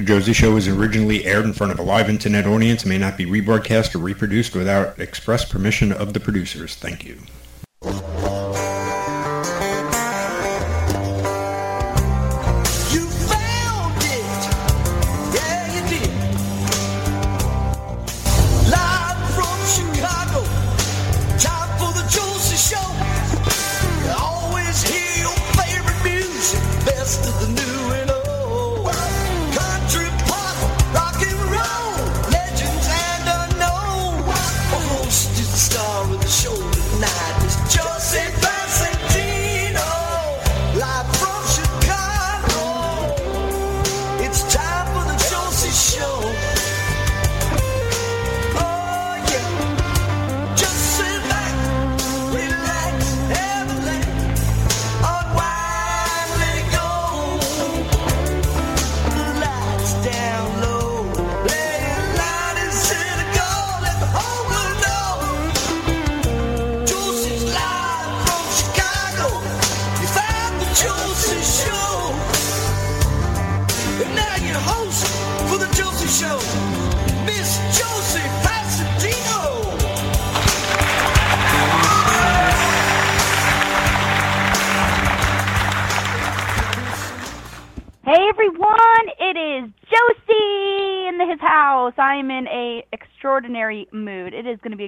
The Josie Show was originally aired in front of a live internet audience and may not be rebroadcast or reproduced without express permission of the producers. Thank you.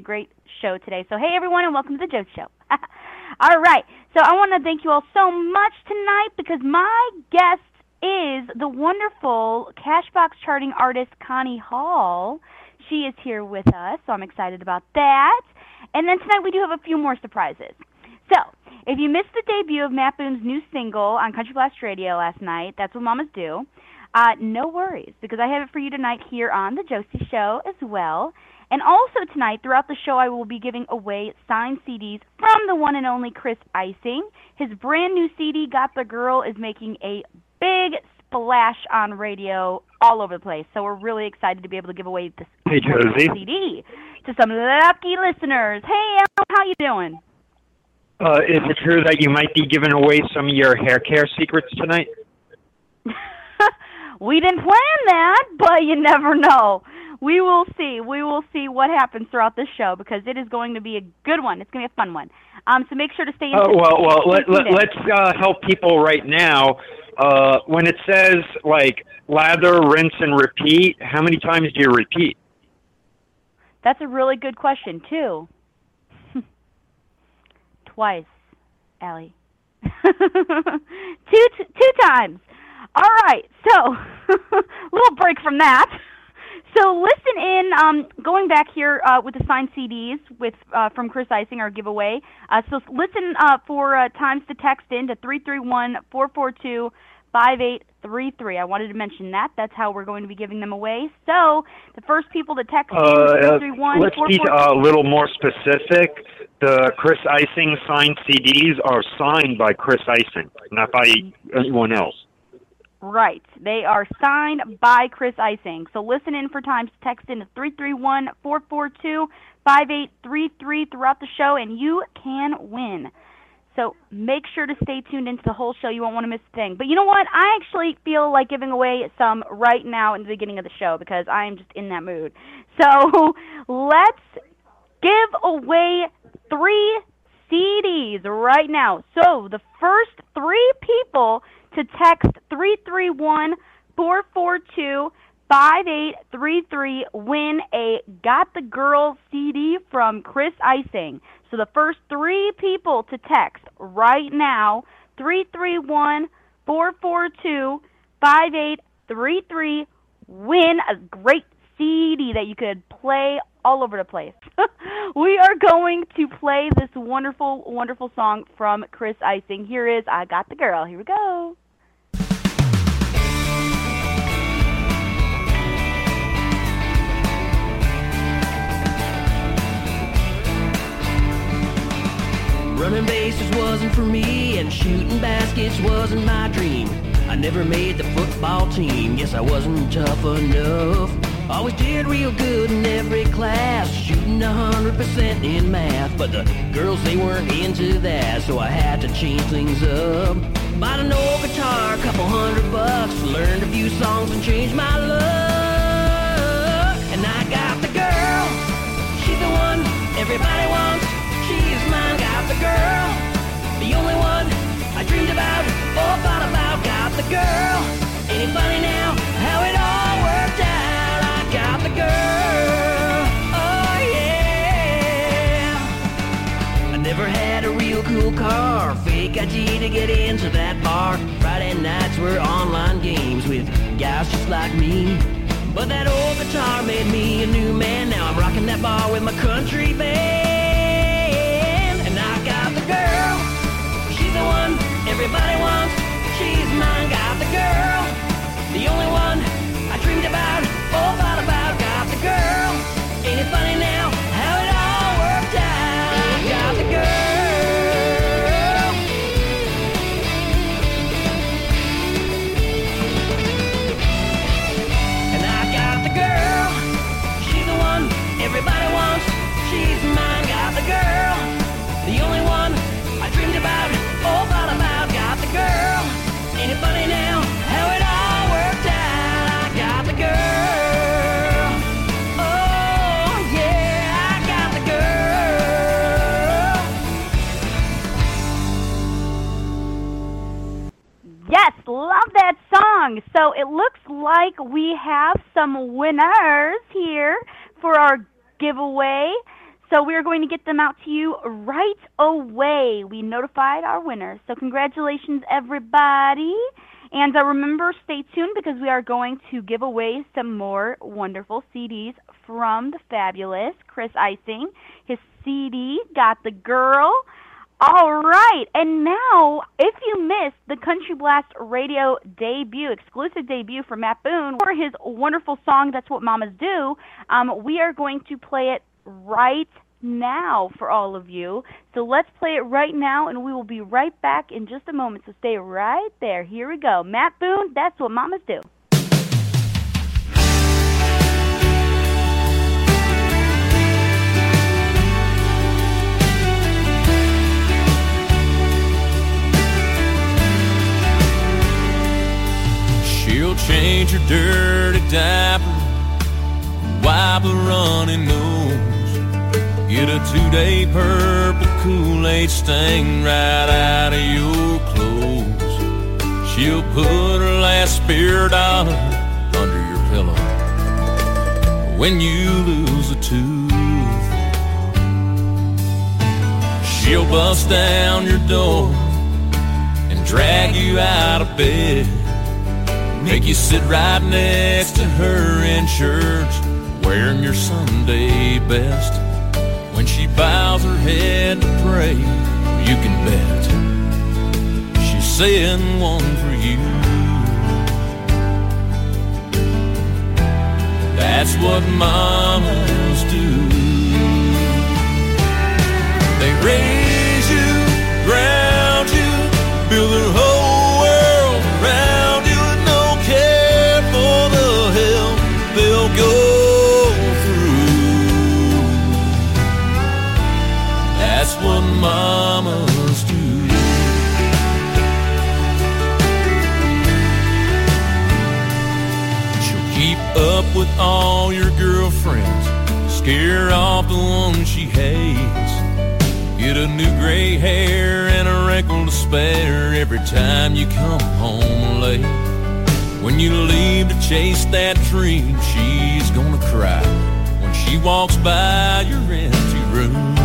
Great show today. So hey everyone, and welcome to the Josie Show. all right, so I want to thank you all so much tonight because my guest is the wonderful Cashbox charting artist Connie Hall. She is here with us, so I'm excited about that. And then tonight we do have a few more surprises. So, if you missed the debut of Matt Boone's new single on Country Blast Radio last night, that's what Mamas do. Uh, no worries, because I have it for you tonight here on the Josie Show as well. And also tonight, throughout the show, I will be giving away signed CDs from the one and only Chris Icing. His brand new CD, Got the Girl, is making a big splash on radio all over the place. So we're really excited to be able to give away this Hey, Josie. CD to some lucky listeners. Hey, Al, how you doing? Uh, is it true that you might be giving away some of your hair care secrets tonight? we didn't plan that, but you never know. We will see. We will see what happens throughout this show because it is going to be a good one. It's going to be a fun one. Um, so make sure to stay. Oh tuned- well, well let, let, let's uh, help people right now. Uh, when it says like lather, rinse, and repeat, how many times do you repeat? That's a really good question too. Twice, Allie. two t- two times. All right. So, little break from that. So listen in. Um, going back here uh, with the signed CDs with uh, from Chris Icing, our giveaway. Uh, so listen uh, for uh, times to text in to three three one four four two five eight three three. I wanted to mention that. That's how we're going to be giving them away. So the first people to text Uh, in uh, three three one let's be uh, a little more specific. The Chris Icing signed CDs are signed by Chris Icing, not by anyone else. Right. They are signed by Chris Icing. So listen in for times text in to 331 442 5833 throughout the show, and you can win. So make sure to stay tuned into the whole show. You won't want to miss a thing. But you know what? I actually feel like giving away some right now in the beginning of the show because I am just in that mood. So let's give away three CDs right now. So the first three people to text 331 442 5833 win a Got the Girl CD from Chris Icing. So the first three people to text right now 331 442 5833 win a great CD that you could play all over the place. we are going to play this wonderful, wonderful song from Chris Icing. Here is I Got the Girl. Here we go. Running bases wasn't for me, and shooting baskets wasn't my dream. I never made the football team, guess I wasn't tough enough. Always did real good in every class, shooting a hundred percent in math. But the girls, they weren't into that, so I had to change things up. Bought an old guitar, a couple hundred bucks. Learned a few songs and changed my luck. And I got the girl. She's the one everybody wants. Got the girl. The only one I dreamed about or thought about. Got the girl. Ain't it funny now how it all worked out? I got the girl. Oh yeah. I never had a real cool car, fake ID to get into that bar. Friday nights were online games with guys just like me. But that old guitar made me a new man. Now I'm rocking that bar with my country band. The girl, she's the one everybody wants. She's mine, got the girl, the only one I dreamed about, oh, thought about. Got the girl, ain't it funny now love that song. So it looks like we have some winners here for our giveaway. So we are going to get them out to you right away. We notified our winners. So congratulations, everybody. And uh, remember, stay tuned because we are going to give away some more wonderful CDs from the fabulous Chris Icing. His CD, Got the Girl. All right, and now if you missed the Country Blast radio debut, exclusive debut for Matt Boone, for his wonderful song "That's What Mamas Do," um, we are going to play it right now for all of you. So let's play it right now, and we will be right back in just a moment. So stay right there. Here we go, Matt Boone. That's what mamas do. She'll change her dirty diaper, wipe a runny nose, get a two-day purple Kool-Aid stain right out of your clothes. She'll put her last spare dollar under your pillow when you lose a tooth. She'll bust down your door and drag you out of bed. Make you sit right next to her in church, wearing your Sunday best. When she bows her head to pray, you can bet she's saying one for you. That's what mamas do. They raise all your girlfriends, scare off the ones she hates. Get a new gray hair and a wrinkle to spare every time you come home late. When you leave to chase that dream, she's gonna cry when she walks by your empty room.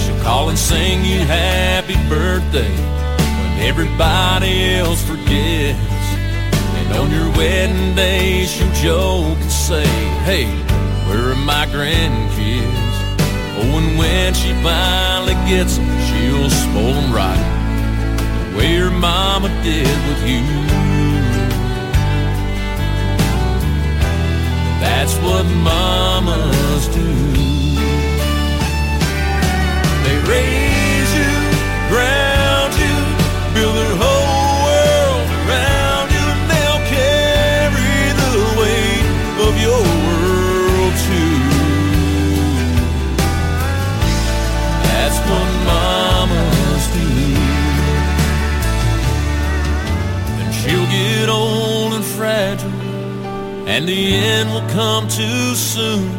She'll call and sing you happy birthday when everybody else forgets. And on your wedding day, she'll joke and say, Hey, where are my grandkids? Oh, and when she finally gets them, she'll spoil them right. The way your mama did with you. That's what mamas do. They raise and the end will come too soon,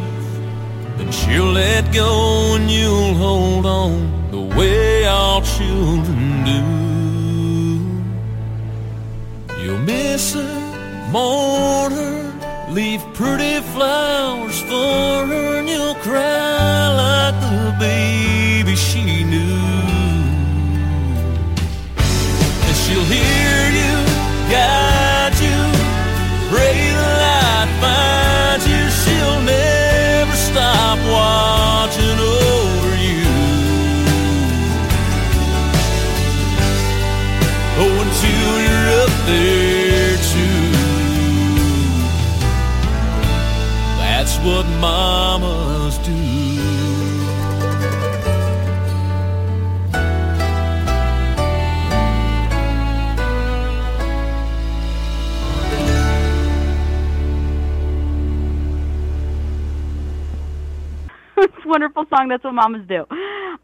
then she'll let go and you'll hold on the way all children do. You'll miss her, mourn her, leave pretty flowers for wonderful song. That's what mamas do.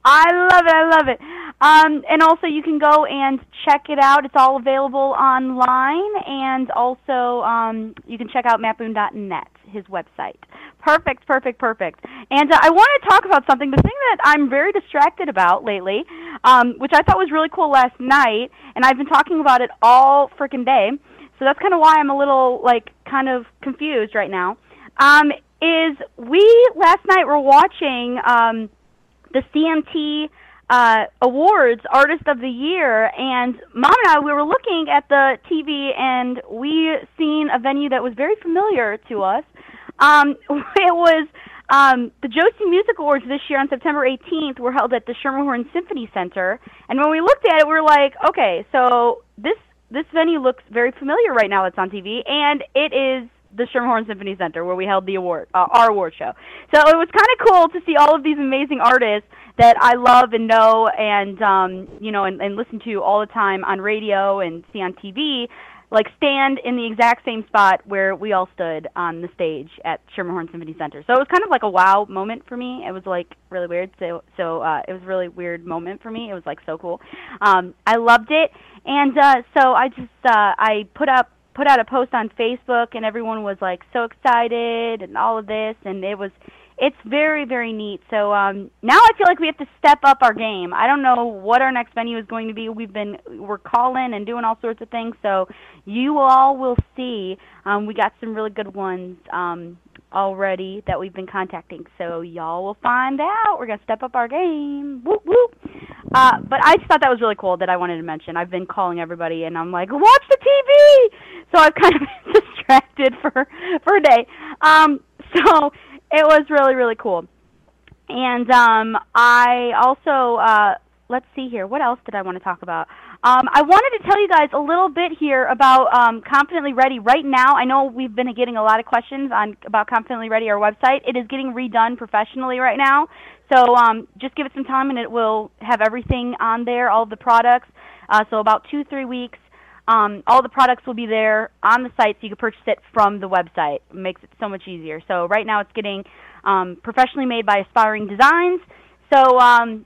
I love it. I love it. Um, and also, you can go and check it out. It's all available online, and also um, you can check out mattboone.net, his website. Perfect, perfect, perfect. And uh, I want to talk about something. The thing that I'm very distracted about lately, um, which I thought was really cool last night, and I've been talking about it all freaking day. So that's kind of why I'm a little like kind of confused right now. Um, is we last night were watching um, the CMT uh, Awards Artist of the Year, and Mom and I we were looking at the TV, and we seen a venue that was very familiar to us. Um, it was um, the Josie Music Awards this year on September 18th were held at the Schermerhorn Symphony Center, and when we looked at it, we were like, okay, so this this venue looks very familiar right now. It's on TV, and it is the Schermerhorn Symphony Center where we held the award, uh, our award show. So it was kind of cool to see all of these amazing artists that I love and know, and um, you know, and, and listen to all the time on radio and see on TV. Like stand in the exact same spot where we all stood on the stage at Schermerhorn Symphony Center. So it was kind of like a wow moment for me. It was like really weird. So so uh, it was a really weird moment for me. It was like so cool. Um, I loved it, and uh, so I just uh, I put up put out a post on Facebook and everyone was like so excited and all of this and it was it's very very neat. So um now I feel like we have to step up our game. I don't know what our next venue is going to be. We've been we're calling and doing all sorts of things. So you all will see. Um we got some really good ones um already that we've been contacting. So y'all will find out. We're gonna step up our game. Whoop whoop. Uh, but I just thought that was really cool that I wanted to mention. I've been calling everybody and I'm like, watch the TV. So I've kind of been distracted for for a day. Um, so it was really really cool. And um, I also uh, let's see here. What else did I want to talk about? Um, I wanted to tell you guys a little bit here about um, Confidently Ready. Right now, I know we've been getting a lot of questions on about Confidently Ready, our website. It is getting redone professionally right now, so um, just give it some time, and it will have everything on there, all of the products. Uh, so about two, three weeks, um, all the products will be there on the site, so you can purchase it from the website. It makes it so much easier. So right now, it's getting um, professionally made by Aspiring Designs. So um,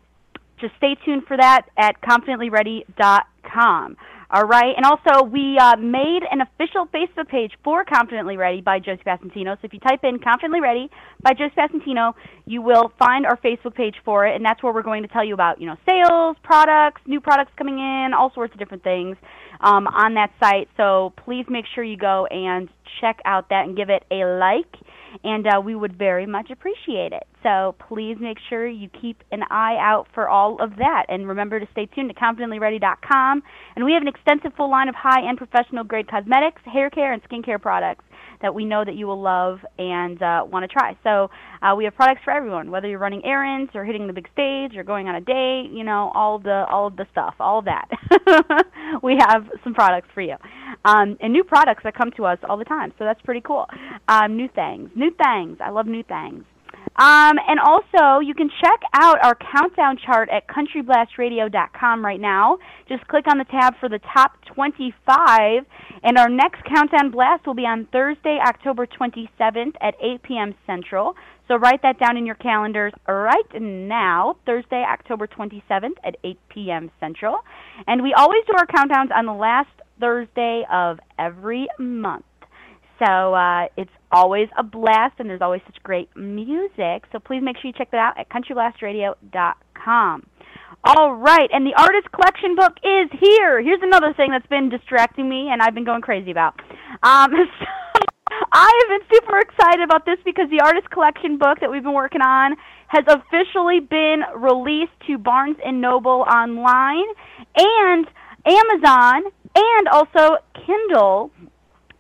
just stay tuned for that at confidentlyready.com. All right, and also we uh, made an official Facebook page for Confidently Ready by Josie Passantino. So if you type in Confidently Ready by Josie Passantino, you will find our Facebook page for it, and that's where we're going to tell you about you know sales, products, new products coming in, all sorts of different things um, on that site. So please make sure you go and check out that and give it a like and uh, we would very much appreciate it. So please make sure you keep an eye out for all of that. And remember to stay tuned to confidentlyready.com. And we have an extensive full line of high end professional grade cosmetics, hair care, and skincare products that we know that you will love and uh, want to try. So uh, we have products for everyone, whether you're running errands or hitting the big stage or going on a date. You know, all the all of the stuff, all of that. we have some products for you, um, and new products that come to us all the time. So that's pretty cool. Um, new things, new things. I love new things. Um, and also, you can check out our countdown chart at countryblastradio.com right now. Just click on the tab for the top 25, and our next countdown blast will be on Thursday, October 27th at 8 p.m. Central. So write that down in your calendars right now, Thursday, October 27th at 8 p.m. Central. And we always do our countdowns on the last Thursday of every month. So uh, it's always a blast, and there's always such great music. So please make sure you check that out at countryblastradio.com. All right, and the artist collection book is here. Here's another thing that's been distracting me, and I've been going crazy about. Um, so I have been super excited about this because the artist collection book that we've been working on has officially been released to Barnes and Noble online and Amazon and also Kindle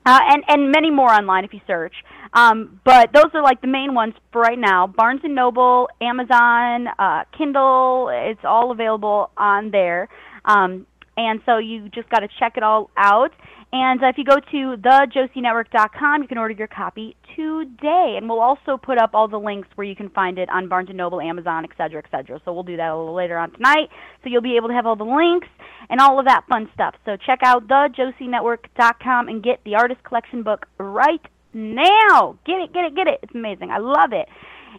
uh, and and many more online if you search. Um, but those are like the main ones for right now. Barnes and Noble, Amazon, uh, Kindle. It's all available on there. Um, and so you just got to check it all out. And uh, if you go to thejosienetwork.com, you can order your copy today. And we'll also put up all the links where you can find it on Barnes & Noble, Amazon, et cetera, et cetera. So we'll do that a little later on tonight. So you'll be able to have all the links and all of that fun stuff. So check out thejosienetwork.com and get the Artist Collection book right now. Get it, get it, get it. It's amazing. I love it.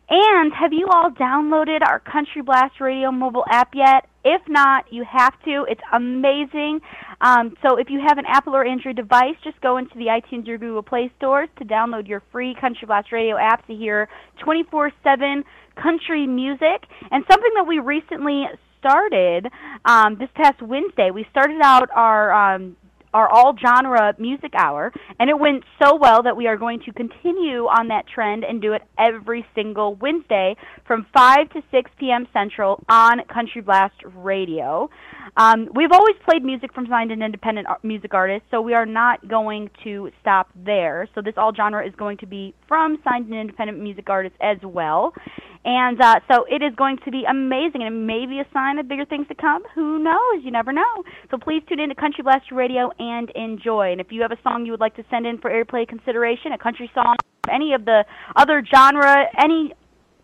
And have you all downloaded our Country Blast Radio mobile app yet? If not, you have to. It's amazing. Um, so if you have an Apple or Android device, just go into the iTunes or Google Play stores to download your free Country Blast Radio app to hear 24/7 country music. And something that we recently started um, this past Wednesday, we started out our um, our all genre music hour and it went so well that we are going to continue on that trend and do it every single Wednesday from 5 to 6 p.m. Central on Country Blast Radio. Um, we've always played music from signed and independent music artists, so we are not going to stop there. So this all genre is going to be from signed and independent music artists as well. And uh, so it is going to be amazing, and it may be a sign of bigger things to come. Who knows? You never know. So please tune in to Country Blast Radio and enjoy. And if you have a song you would like to send in for airplay consideration, a country song, any of the other genre, any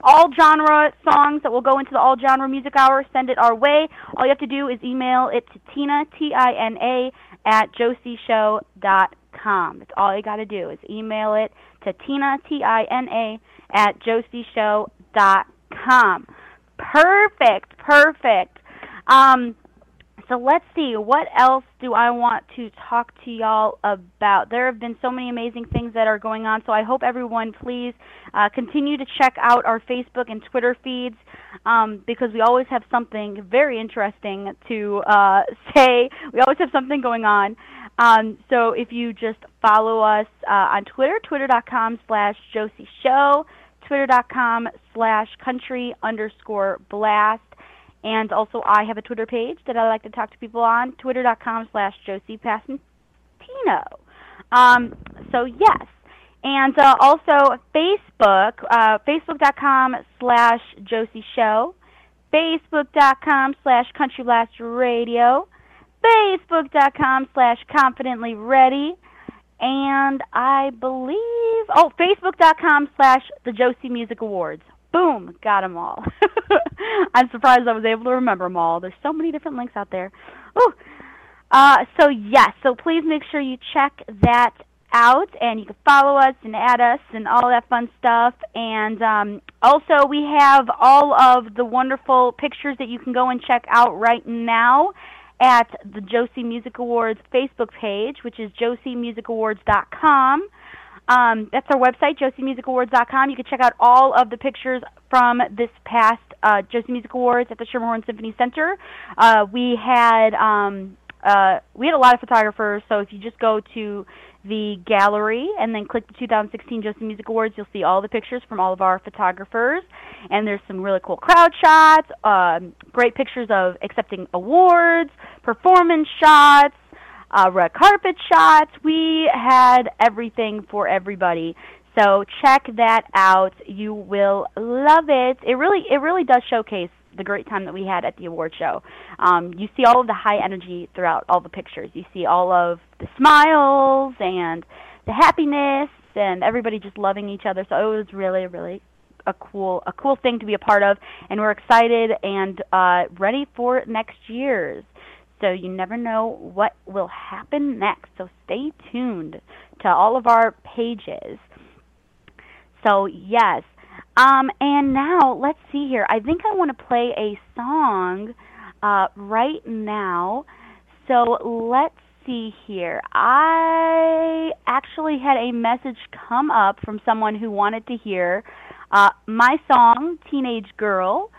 all genre songs that will go into the all genre music hour, send it our way. All you have to do is email it to Tina T I N A at josieshow.com. That's all you got to do is email it to Tina T I N A at josieshow.com. Perfect, perfect. Um, so let's see, what else do I want to talk to y'all about? There have been so many amazing things that are going on, so I hope everyone please uh, continue to check out our Facebook and Twitter feeds um, because we always have something very interesting to uh, say. We always have something going on. Um, so if you just follow us uh, on Twitter, twitter.com slash Josie Show, twitter.com slash country underscore blast. And also, I have a Twitter page that I like to talk to people on, twitter.com slash Josie Passantino. Um, so, yes. And uh, also, Facebook, uh, facebook.com slash Josie Show, facebook.com slash Country Blast Radio, facebook.com slash Confidently Ready, and I believe, oh, facebook.com slash The Josie Music Awards. Boom, got them all. I'm surprised I was able to remember them all. There's so many different links out there. Ooh. Uh, so yes, so please make sure you check that out, and you can follow us and add us and all that fun stuff. And um, also, we have all of the wonderful pictures that you can go and check out right now at the Josie Music Awards Facebook page, which is josiemusicawards.com. Um, that's our website, josiemusicawards.com. You can check out all of the pictures from this past uh, Josie Music Awards at the Schermerhorn Symphony Center. Uh, we had um, uh, we had a lot of photographers, so if you just go to the gallery and then click the 2016 Josie Music Awards, you'll see all the pictures from all of our photographers. And there's some really cool crowd shots, um, great pictures of accepting awards, performance shots, uh, red carpet shots. We had everything for everybody. So check that out. You will love it. It really, it really does showcase the great time that we had at the award show. Um, you see all of the high energy throughout all the pictures. You see all of the smiles and the happiness and everybody just loving each other. So it was really, really a cool, a cool thing to be a part of. And we're excited and uh, ready for next year's. So you never know what will happen next. So stay tuned to all of our pages. So yes. Um, and now let's see here. I think I want to play a song uh, right now. So let's see here. I actually had a message come up from someone who wanted to hear uh, my song, Teenage Girl.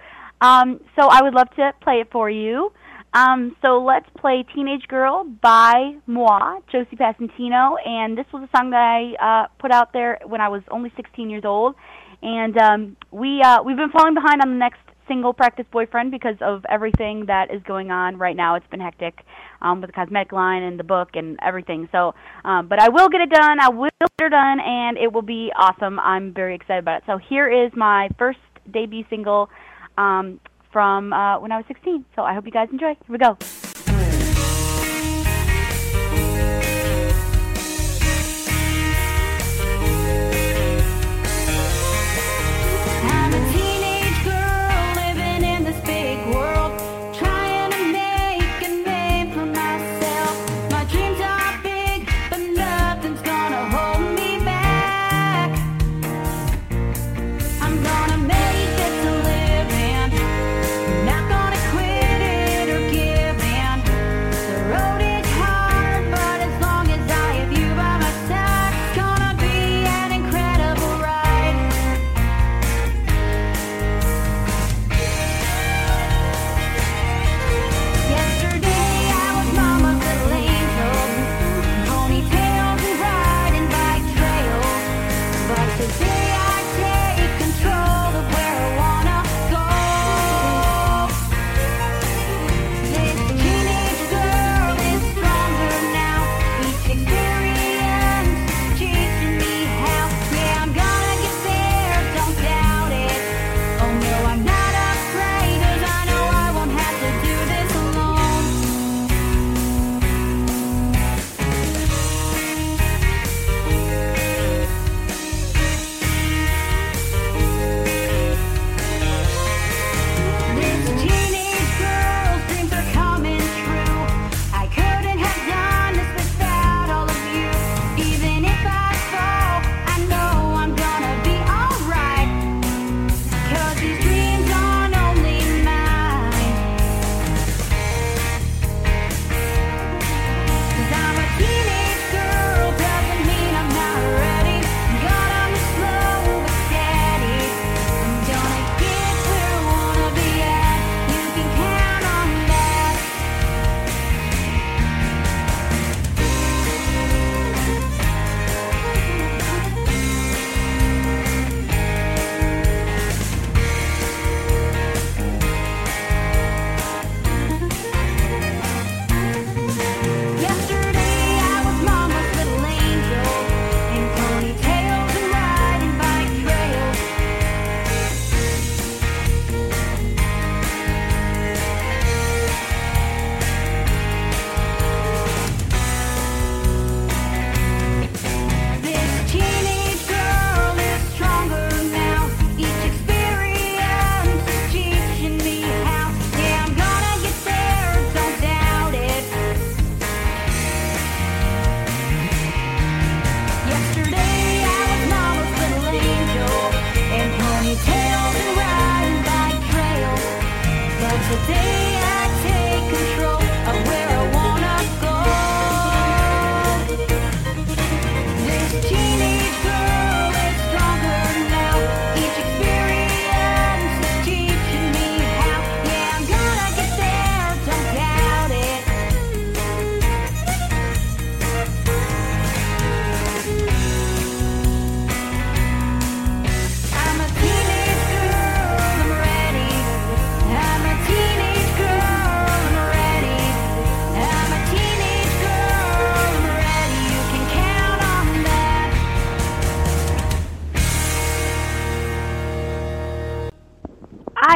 Um, so I would love to play it for you. Um, so let's play Teenage Girl by moi, Josie Passantino. And this was a song that I uh, put out there when I was only 16 years old. And um, we, uh, we've been falling behind on the next single practice boyfriend because of everything that is going on right now. It's been hectic um, with the cosmetic line and the book and everything. So, um, but I will get it done. I will get it done, and it will be awesome. I'm very excited about it. So here is my first debut single um, from uh, when I was 16. So I hope you guys enjoy. Here we go.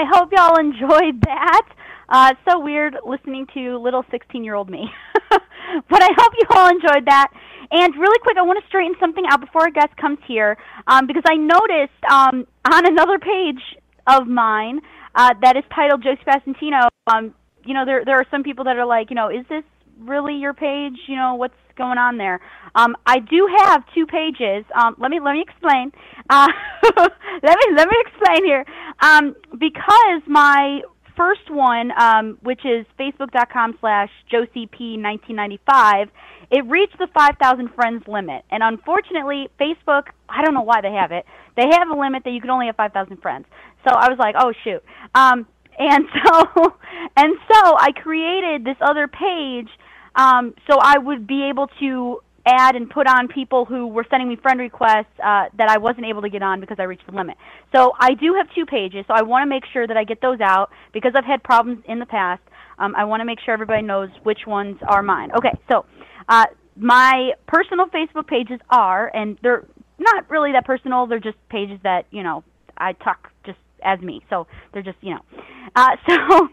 I hope y'all enjoyed that. Uh, so weird listening to little 16 year old me. but I hope you all enjoyed that. And really quick, I want to straighten something out before our guest comes here um, because I noticed um, on another page of mine uh, that is titled Josie Passantino. Um, you know, there there are some people that are like, you know, is this really your page? You know, what's going on there? Um, I do have two pages. Um, let me let me explain. Uh, let me let me explain here. Um, because my first one, um, which is facebook.com slash joecp1995, it reached the 5,000 friends limit. And unfortunately, Facebook, I don't know why they have it, they have a limit that you can only have 5,000 friends. So I was like, oh, shoot. Um, and so, and so I created this other page um, so I would be able to add and put on people who were sending me friend requests uh, that I wasn't able to get on because I reached the limit. So I do have two pages, so I want to make sure that I get those out because I've had problems in the past. Um, I want to make sure everybody knows which ones are mine. Okay, so uh, my personal Facebook pages are, and they're not really that personal. They're just pages that you know I talk just as me. So they're just you know. Uh, so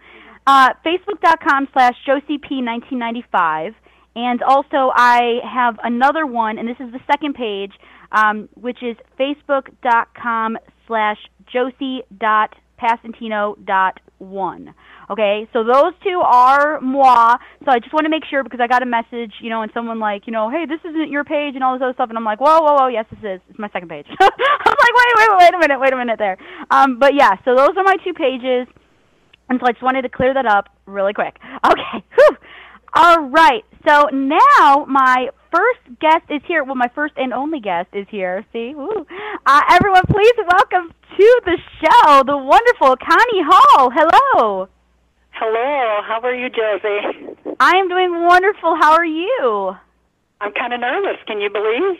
uh, Facebook.com slash JosieP1995. And also, I have another one, and this is the second page, um, which is Facebook.com slash Josie.Pasentino.1. Okay, so those two are moi. So I just want to make sure because I got a message, you know, and someone like, you know, hey, this isn't your page and all this other stuff, and I'm like, whoa, whoa, whoa, yes, this is. It's my second page. I was like, wait, wait, wait a minute, wait a minute there. Um, but yeah, so those are my two pages. And so I just wanted to clear that up really quick. Okay. Whew. All right. So now my first guest is here. Well, my first and only guest is here. See? Uh, everyone, please welcome to the show the wonderful Connie Hall. Hello. Hello, how are you, Josie? I am doing wonderful. How are you? I'm kind of nervous. Can you believe?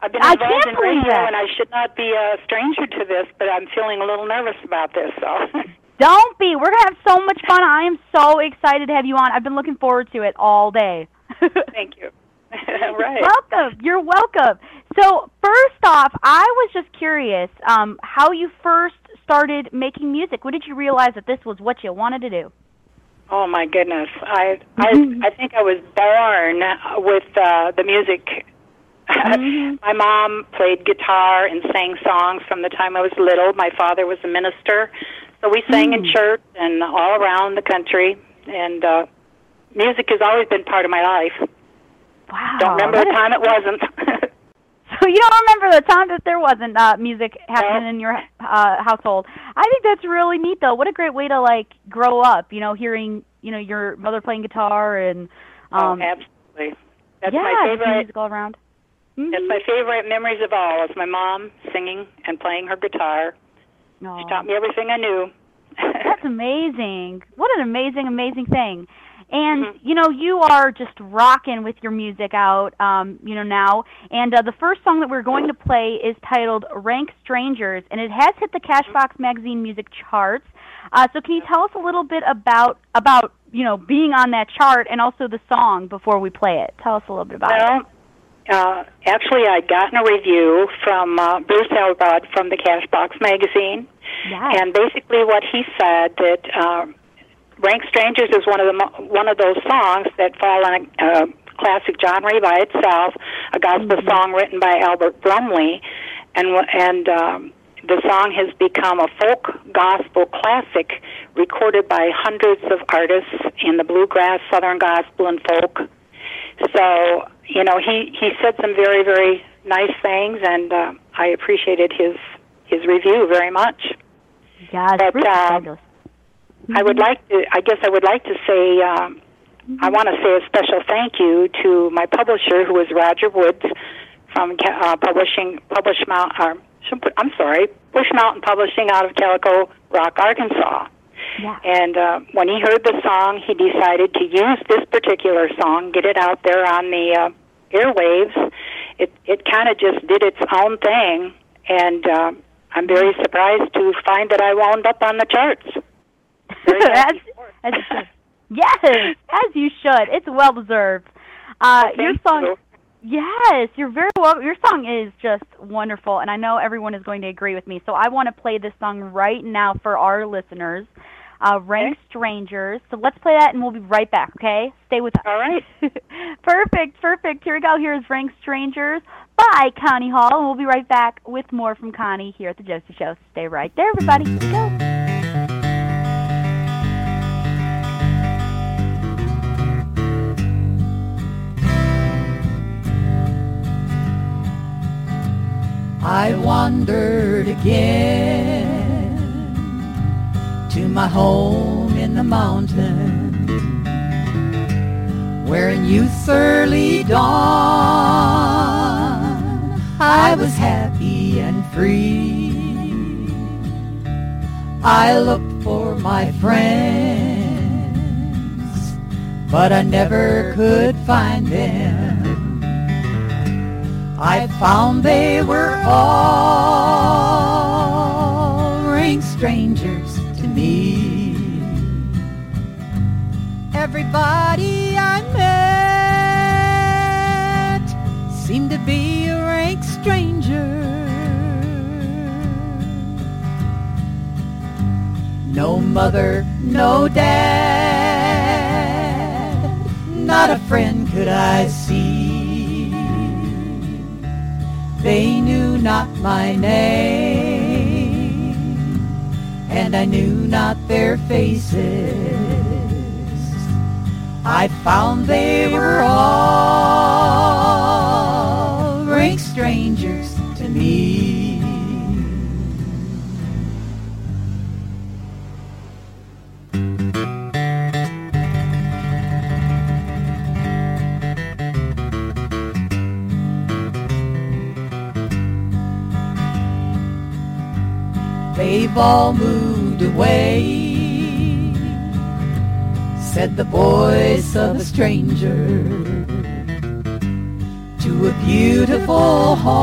I've been I involved can't in radio, and I should not be a stranger to this, but I'm feeling a little nervous about this. So, Don't be. We're going to have so much fun. I am so excited to have you on. I've been looking forward to it all day. thank you. right. Welcome. You're welcome. So, first off, I was just curious um, how you first started making music. When did you realize that this was what you wanted to do? Oh my goodness, I. I I think I was born with uh, the music. Mm-hmm. My mom played guitar and sang songs from the time I was little. My father was a minister, so we sang in Mm. church and all around the country. And uh, music has always been part of my life. Wow. Don't remember that a is- time it wasn't. So you don't remember the time that there wasn't uh, music happening No. in your uh, household. I think that's really neat, though. What a great way to like grow up. You know, hearing you know your mother playing guitar and um, oh, absolutely. That's yeah, my favorite. music all around. Mhm. That's my favorite memories of all. Is my mom singing and playing her guitar. Aw. She taught me everything I knew. That's amazing. What an amazing, amazing thing. And Mhm. you know, you are just rocking with your music out, um, you know now. And uh, the first song that we're going to play is titled "Rank Strangers," and it has hit the Cashbox Magazine music charts. Uh, so, can you tell us a little bit about about you know being on that chart and also the song before we play it? Tell us a little bit about it. Uh, actually, I'd gotten a review from uh, Bruce Elrod from the Cashbox magazine, Yes. and basically what he said that uh, "Rank Strangers" is one of the mo- one of those songs that fall in a uh, classic genre by itself, a gospel song written by Albert Brumley, and w- and um, the song has become a folk gospel classic recorded by hundreds of artists in the bluegrass, southern gospel, and folk. So you know, he he said some very very nice things, and uh, I appreciated his his review very much. yes, but, uh, fabulous. I would like to. I guess I would like to say. Um, I want to say a special thank you to my publisher, who is Roger Woods from uh, Publishing Publish Mount. Uh, I'm sorry, Bush Mountain Publishing out of Calico Rock, Arkansas. Yeah. And uh, when he heard the song, he decided to use this particular song, get it out there on the uh, airwaves. It it kind of just did its own thing, and uh, I'm very surprised to find that I wound up on the charts. As, happy for it. as. Yes, as you should. It's well deserved. Uh, Well, your song, you. yes, you're very well. Your song is just wonderful, and I know everyone is going to agree with me. So I want to play this song right now for our listeners. Uh, Rank Strangers. So let's play that, and we'll be right back. Okay, stay with us. All right. perfect, perfect. Here we go. Here's Rank Strangers by Connie Hall, and we'll be right back with more from Connie here at the Josie Show. Stay right there, everybody. Here we go. I wandered again to my home in the mountain where in youth's early dawn I was happy and free. I looked for my friends, but I never could find them. I found they were all ring Everybody I met seemed to be a rank stranger. No mother, no dad, not a friend could I see. They knew not my name, and I knew not their faces. I found they were all rank strangers to me. They've all moved away, said the voice of a stranger, to a beautiful home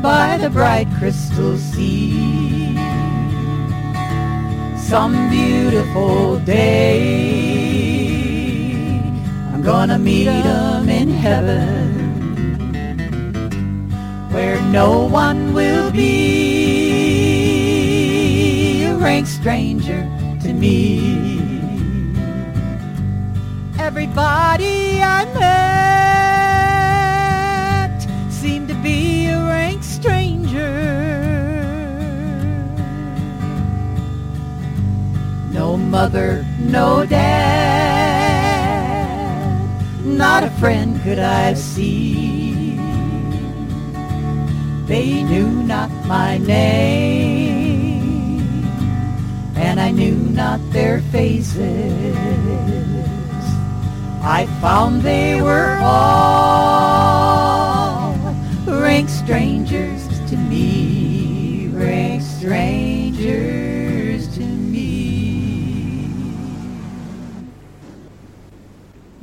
by the bright crystal sea. Some beautiful day, I'm gonna meet 'em in heaven where no one will be a rank stranger me. Everybody I met seemed to be a rank stranger. No mother, no dad, not a friend could I see. They knew not my name, I knew not their faces. I found they were all rank strangers to me, rank strangers to me.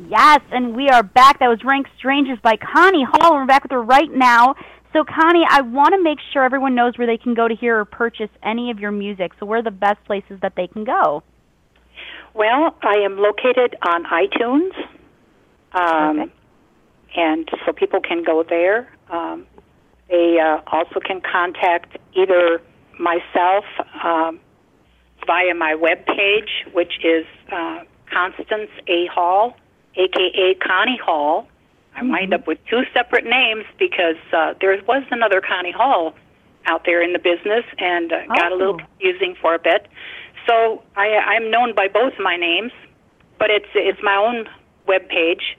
Yes, and we are back. That was Rank Strangers by Connie Hall. We're back with her right now. So, Connie, I want to make sure everyone knows where they can go to hear or purchase any of your music. So, where are the best places that they can go? Well, I am located on iTunes, um, and so people can go there. Um, they uh, also can contact either myself um, via my web page, which is uh, Constance A. Hall, aka Connie Hall. I wind up with two separate names because uh, there was another Connie Hall out there in the business and uh, got a little Oh. confusing for a bit. So I, I'm known by both my names, but it's it's my own web page.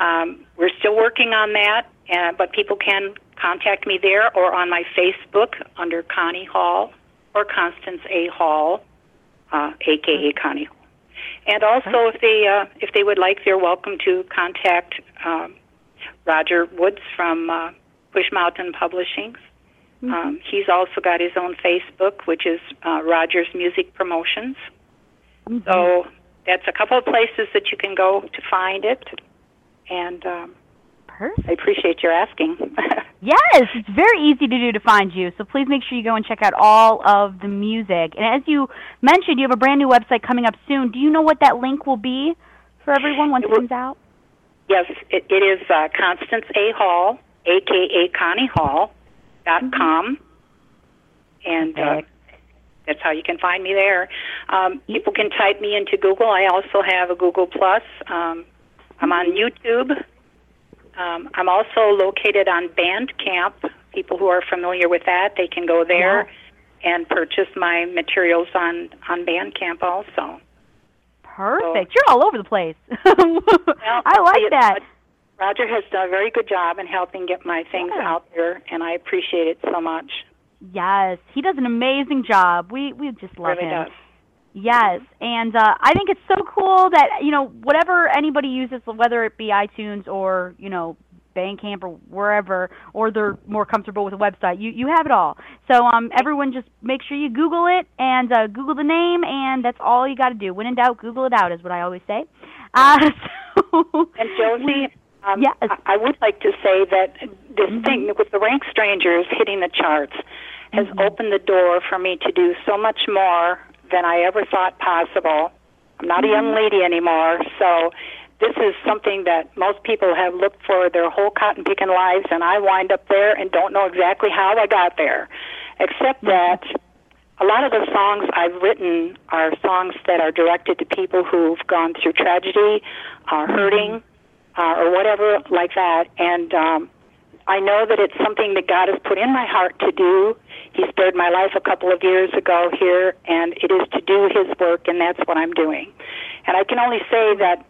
Um, we're still working on that, uh, but people can contact me there or on my Facebook under Connie Hall or Constance A. Hall, uh, aka Connie Hall. And also, if they uh, if they would like, they're welcome to contact um, Roger Woods from uh, Push Mountain Publishing. Um, he's also got his own Facebook, which is uh, Rogers Music Promotions. So that's a couple of places that you can go to find it. And um, Perfect. I appreciate your asking. Yes, it's very easy to do to find you. So please make sure you go and check out all of the music. And as you mentioned, you have a brand new website coming up soon. Do you know what that link will be for everyone once it comes out? Yes, it, it is uh, Constance A. Hall, aka Connie Hall, dot com, and uh, that's how you can find me there. Um, people can type me into Google. I also have a Google Plus. Um, I'm on YouTube. Um, I'm also located on Bandcamp. People who are familiar with that, they can go there and purchase my materials on on Bandcamp also. Perfect. You're all over the place. I like that. Roger has done a very good job in helping get my things Yeah. out there, and I appreciate it so much. Yes, he does an amazing job. We we just love really him. does. Yes, and uh, I think it's so cool that you know whatever anybody uses, whether it be iTunes or you know Bandcamp or wherever, or they're more comfortable with a website, you you have it all. So um, everyone just make sure you Google it and uh, Google the name, and that's all you got to do. When in doubt, Google it out is what I always say. Uh, so And Josie, um, Yes. I, I would like to say that this thing with the Rank Strangers hitting the charts has opened the door for me to do so much more than I ever thought possible. I'm not a young lady anymore, so this is something that most people have looked for their whole cotton picking lives, and I wind up there and don't know exactly how I got there, except that a lot of the songs I've written are songs that are directed to people who've gone through tragedy, are hurting, uh, or whatever like that. And um, I know that it's something that God has put in my heart to do. He spared my life a couple of years ago here, and it is to do His work, and that's what I'm doing. And I can only say that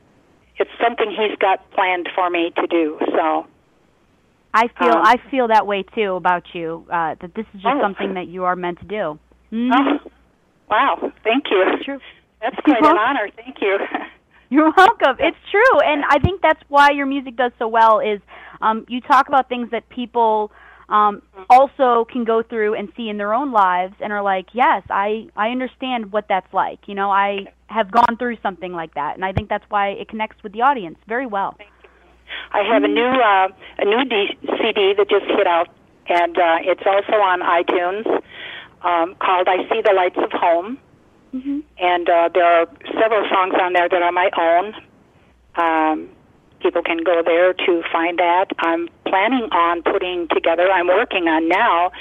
it's something He's got planned for me to do. So I feel Um, I feel that way too about you. Uh, that this is just Oh. something that you are meant to do. Mhm. Oh, wow, thank you. True. That's quite an honor. Thank you. You're welcome. It's true, and I think that's why your music does so well. Is um, you talk about things that people um, also can go through and see in their own lives, and are like, yes, I I understand what that's like. You know, I have gone through something like that, and I think that's why it connects with the audience very well. I have a new uh, a new D- CD that just hit out, and uh, it's also on iTunes um, called "I See the Lights of Home." Mm-hmm. And uh, there are several songs on there that are my own. Um, people can go there to find that. I'm planning on putting together. I'm working on now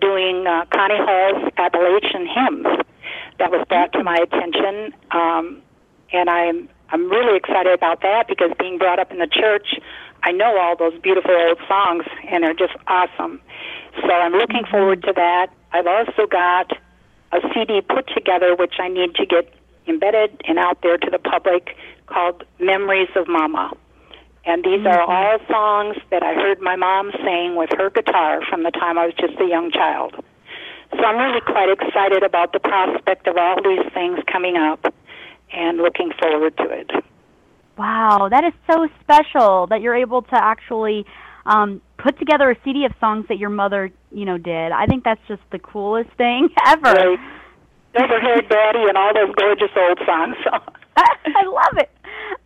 doing uh, Connie Hall's Appalachian hymns. That was brought to my attention, um, and I'm I'm really excited about that because being brought up in the church, I know all those beautiful old songs, and they're just awesome. So I'm looking forward to that. I've also got a CD put together, which I need to get embedded and out there to the public, called Memories of Mama. And these are all songs that I heard my mom sing with her guitar from the time I was just a young child. So I'm really quite excited about the prospect of all these things coming up and looking forward to it. Wow, that is so special that you're able to actually um, put together a CD of songs that your mother, you know, did. I think that's just the coolest thing ever. Right. Neverhead Daddy and all those gorgeous old songs. So. I love it.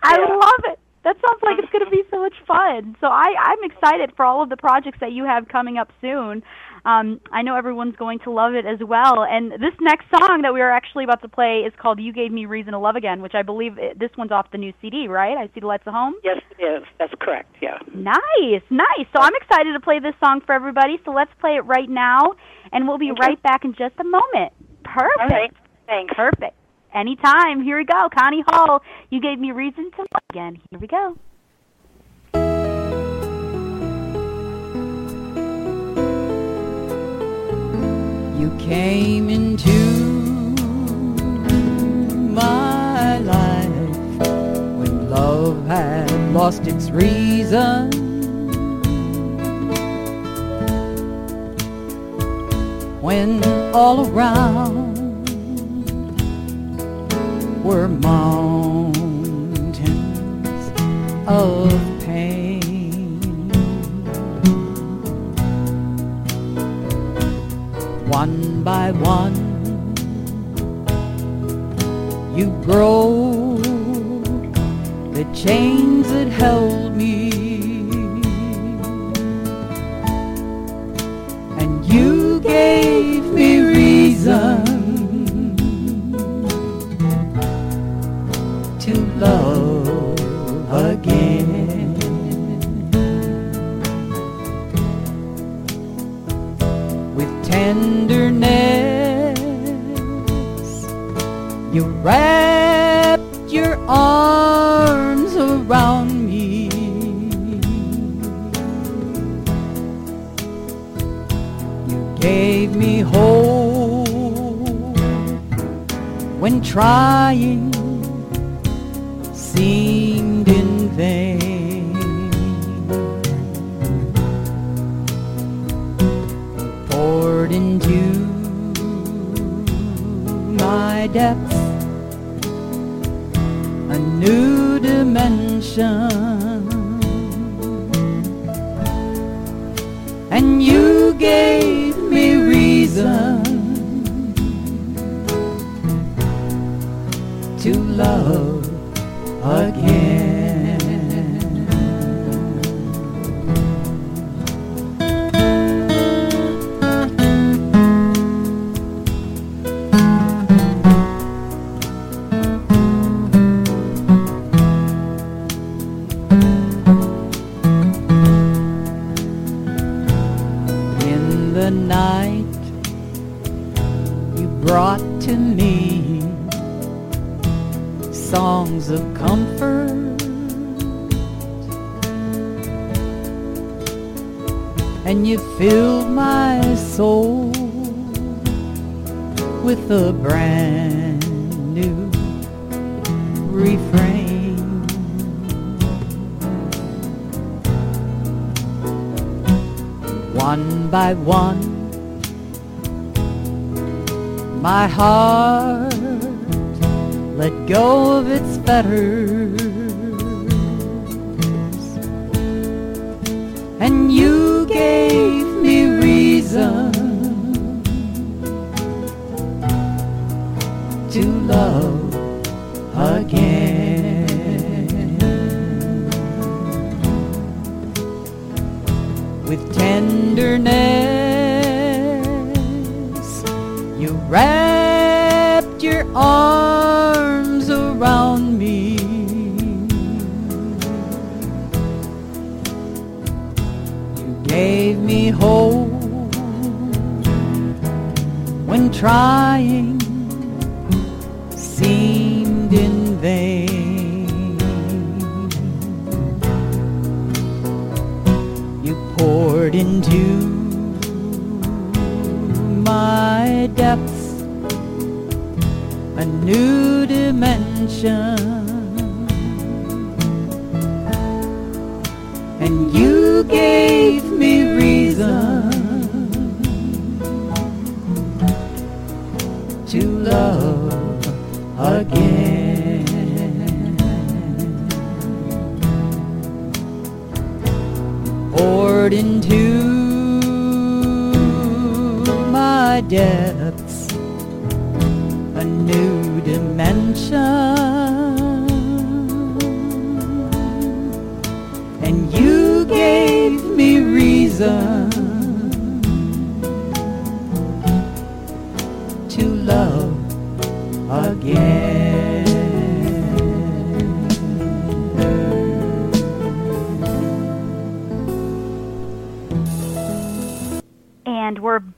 I Yeah. love it. That sounds like it's going to be so much fun. So I, I'm excited for all of the projects that you have coming up soon. Um, I know everyone's going to love it as well. And this next song that we are actually about to play is called "You Gave Me Reason to Love Again," which I believe it, this one's off the new CD, right? I see the lights of home. Yes, it is. That's correct. Yeah. Nice, nice. So I'm excited to play this song for everybody. So let's play it right now, and we'll be Okay. right back in just a moment. Perfect. All right. Thanks. Perfect. Anytime. Here we go. Connie Hall, you gave me reason to love again. Here we go. You came into my life when love had lost its reason. When all around were mountains of pain. One by one, you broke the chains that held of poured into my depths a new dimension. And you gave me reason to love again. Into my depths a new dimension.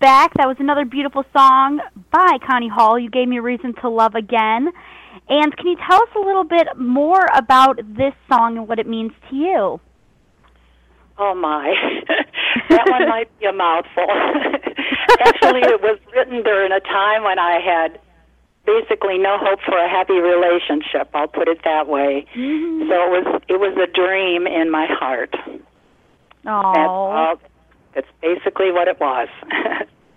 Back. That was another beautiful song by Connie Hall. You gave me a reason to love again. And can you tell us a little bit more about this song and what it means to you? Oh my, that one might be a mouthful. Actually, it was written during a time when I had basically no hope for a happy relationship. I'll put it that way. Mm-hmm. So it was it was a dream in my heart. Oh. That's basically what it was.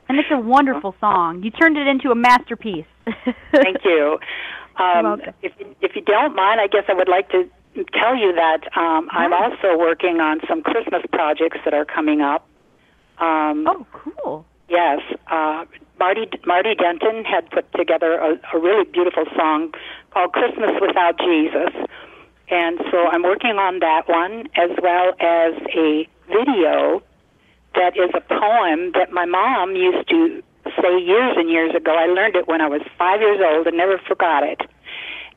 and it's a wonderful song. You turned it into a masterpiece. Thank you. Um, if if you don't mind, I guess I would like to tell you that um, I'm also working on some Christmas projects that are coming up. Um, oh, cool. Yes, uh, Marty Marty Denton had put together a, a really beautiful song called "Christmas Without Jesus," and so I'm working on that one as well as a video that is a poem that my mom used to say years and years ago. I learned it when I was five years old and never forgot it.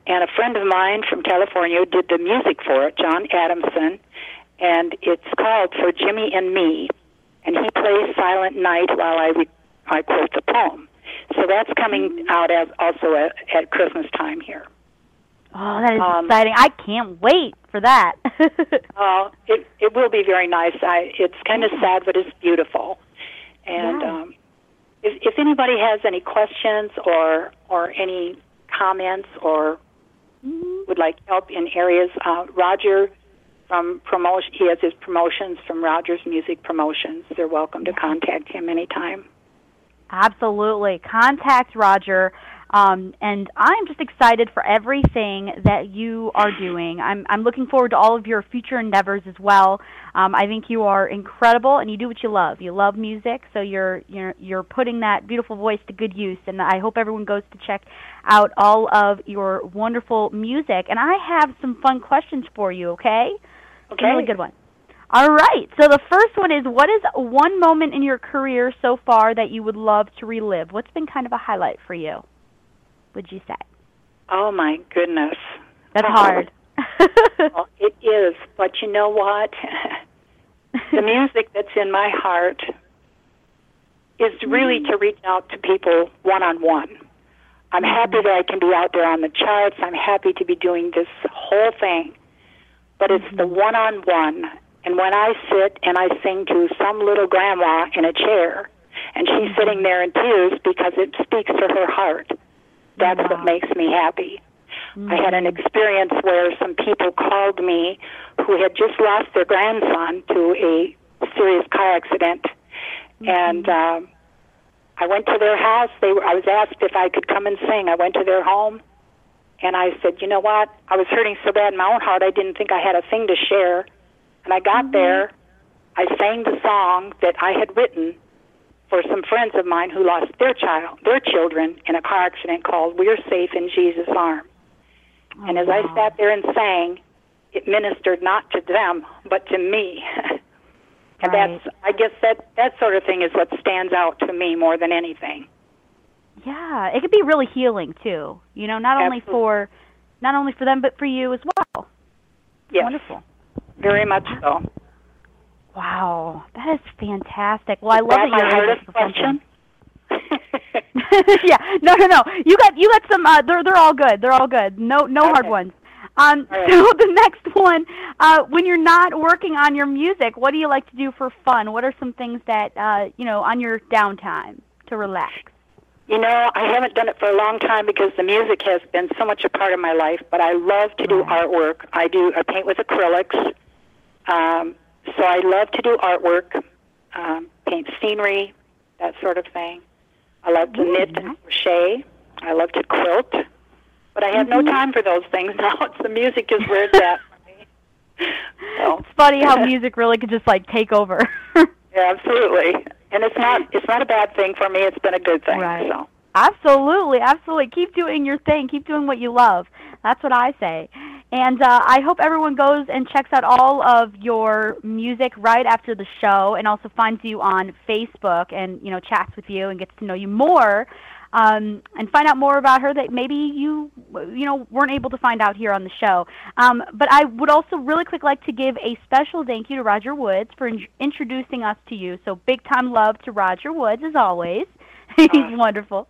And a friend of mine from California did the music for it, John Adamson, and it's called "For Jimmy and Me." and he plays Silent Night while I re- I quote the poem. So that's coming out as also at, at Christmas time here. Oh, that is Um, exciting. I can't wait for that. Uh, it it will be very nice. I it's kind of sad, but it's beautiful. And Yeah. um, if if anybody has any questions or or any comments or would like help in areas, uh, Roger from promotion he has his promotions from Rogers Music Promotions. They're welcome to contact him anytime. Absolutely. Contact Roger. Um, and I'm just excited for everything that you are doing. I'm, I'm looking forward to all of your future endeavors as well. Um, I think you are incredible, and you do what you love. You love music, so you're you're you're putting that beautiful voice to good use. And I hope everyone goes to check out all of your wonderful music. And I have some fun questions for you. Okay? Okay. Really good one. All right. So the first one is what is one moment in your career so far that you would love to relive? What's been kind of a highlight for you? Would you say? Oh my goodness. That's Oh. hard. Well, it is, but you know what? the music that's in my heart is really mm. to reach out to people one on one. I'm mm-hmm. happy that I can be out there on the charts. I'm happy to be doing this whole thing. But it's the one on one. And when I sit and I sing to some little grandma in a chair, and she's mm-hmm. sitting there in tears because it speaks to her heart, that's what makes me happy. I had an mm. experience where some people called me who had just lost their grandson to a serious car accident, and mm-hmm. um, I went to their house. They were, I was asked if I could come and sing. I went to their home, and I said, you know what? I was hurting so bad in my own heart, I didn't think I had a thing to share. And I got mm-hmm. there, I sang the song that I had written for some friends of mine who lost their child, their children, in a car accident called "We're Safe in Jesus' Arms." Oh, and as I sat there and sang, it ministered not to them but to me. and Right. that's, I guess that that sort of thing is what stands out to me more than anything. yeah, it could be really healing too. You know, not only for not only for them but for you as well. Yes, Wonderful. very much so. Wow, that is fantastic. Well, I love that that you're to question. yeah, no, no, no. You got you got some. Uh, they're they're all good. They're all good. No no hard ones. Um, right. so the next one, uh, when you're not working on your music, what do you like to do for fun? What are some things that uh, you know on your downtime to relax? You know, I haven't done it for a long time because the music has been so much a part of my life. But I love to do Right. artwork. I do. I paint with acrylics. Um, so I love to do artwork, um, paint scenery, that sort of thing. I love to knit and crochet. I love to quilt. But I have no Mhm. time for those things now. It's the music is where it's at. So. It's funny how music really could just like take over. Yeah, absolutely. And it's not it's not a bad thing for me. It's been a good thing. Right. So. Absolutely, absolutely. Keep doing your thing. Keep doing what you love. That's what I say. And uh, I hope everyone goes and checks out all of your music right after the show, and also finds you on Facebook and you know chats with you and gets to know you more, um, and find out more about her that maybe you you know weren't able to find out here on the show. Um, but I would also really quick like to give a special thank you to Roger Woods for in- introducing us to you. So big time love to Roger Woods as always. He's wonderful.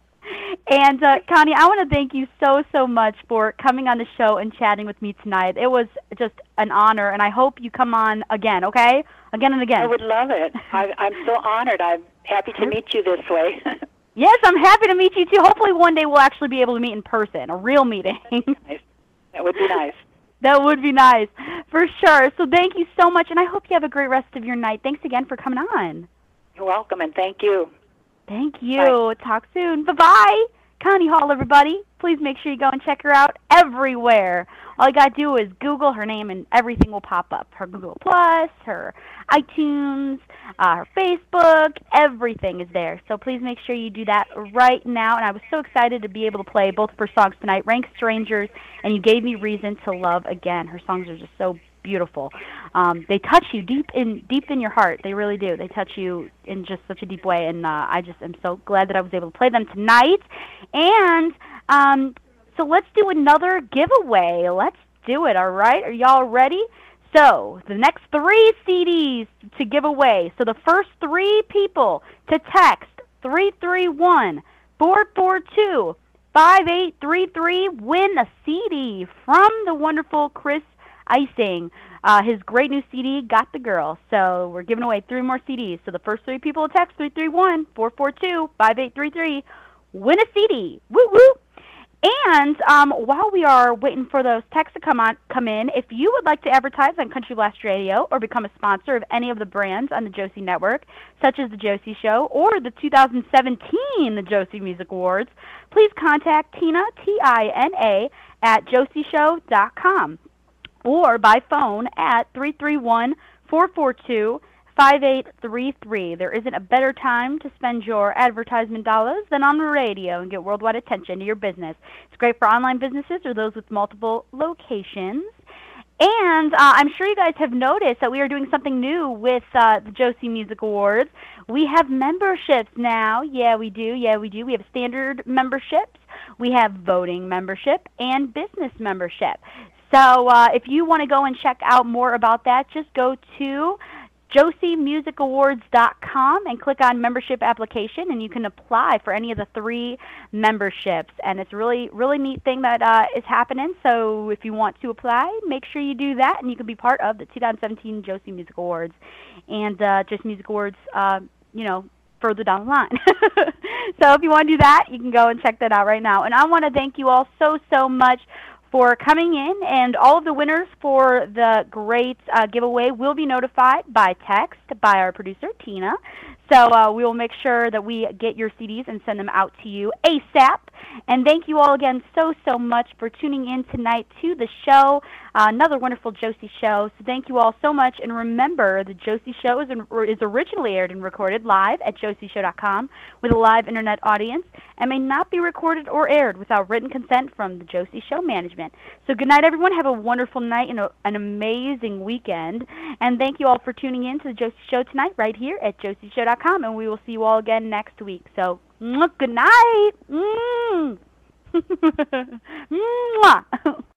And uh, Connie, I want to thank you so so much for coming on the show and chatting with me tonight. It was just an honor, and I hope you come on again. Okay, again and again. I would love it. I, I'm so honored. I'm happy to meet you this way. Yes, I'm happy to meet you too. Hopefully, one day we'll actually be able to meet in person, a real meeting. nice. That would be nice. that would be nice, for sure. So thank you so much, and I hope you have a great rest of your night. Thanks again for coming on. You're welcome, and thank you. Thank you. Talk soon. Bye bye. Connie Hall, everybody. Please make sure you go and check her out everywhere. All you got to do is Google her name and everything will pop up. Her Google Plus, her iTunes, uh, her Facebook, everything is there. So please make sure you do that right now. And I was so excited to be able to play both of her songs tonight, Rank Strangers and You Gave Me Reason to Love Again. Her songs are just so beautiful. Um, they touch you deep in deep in your heart. They really do. They touch you in just such a deep way, and uh, I just am so glad that I was able to play them tonight. And um, so let's do another giveaway. Let's do it. All right, are y'all ready? So the next three CDs to give away. So the first three people to text three three one four four two five eight three three win a CD from the wonderful Chris Icing. Uh, his great new CD, Got the Girl. So we're giving away three more CDs. So the first three people to text 331 442 5833 win a CD. Woo woo! And um, while we are waiting for those texts to come on, come in, if you would like to advertise on Country Blast Radio or become a sponsor of any of the brands on the Josie Network, such as the Josie Show or the 2017 the Josie Music Awards, please contact Tina T I N A at josieshow.com or by phone at 331 442 5833. There isn't a better time to spend your advertisement dollars than on the radio and get worldwide attention to your business. It's great for online businesses or those with multiple locations. And uh, I'm sure you guys have noticed that we are doing something new with uh, the Josie Music Awards. We have memberships now. Yeah, we do. Yeah, we do. We have standard memberships, we have voting membership, and business membership. So uh, if you want to go and check out more about that, just go to josiemusicawards.com and click on membership application and you can apply for any of the three memberships. And it's really really neat thing that uh, is happening. So if you want to apply make sure you do that and you can be part of the 2017 josie music awards. And uh, josie music awards uh, you know further down the line. So if you want to do that you can go and check that out right now. And i want to thank you all so so much for coming in, and all of the winners for the great uh, giveaway will be notified by text by our producer, Tina. So uh, we will make sure that we get your CDs and send them out to you ASAP. And thank you all again so, so much for tuning in tonight to the show. Uh, another wonderful Josie show. So thank you all so much. And remember, the Josie show is, is originally aired and recorded live at josieshow.com with a live internet audience and may not be recorded or aired without written consent from the Josie Show management. So good night, everyone. Have a wonderful night and a, an amazing weekend. And thank you all for tuning in to the Josie Show tonight right here at josieshow.com. And we will see you all again next week. So good night. Mm. Mwah.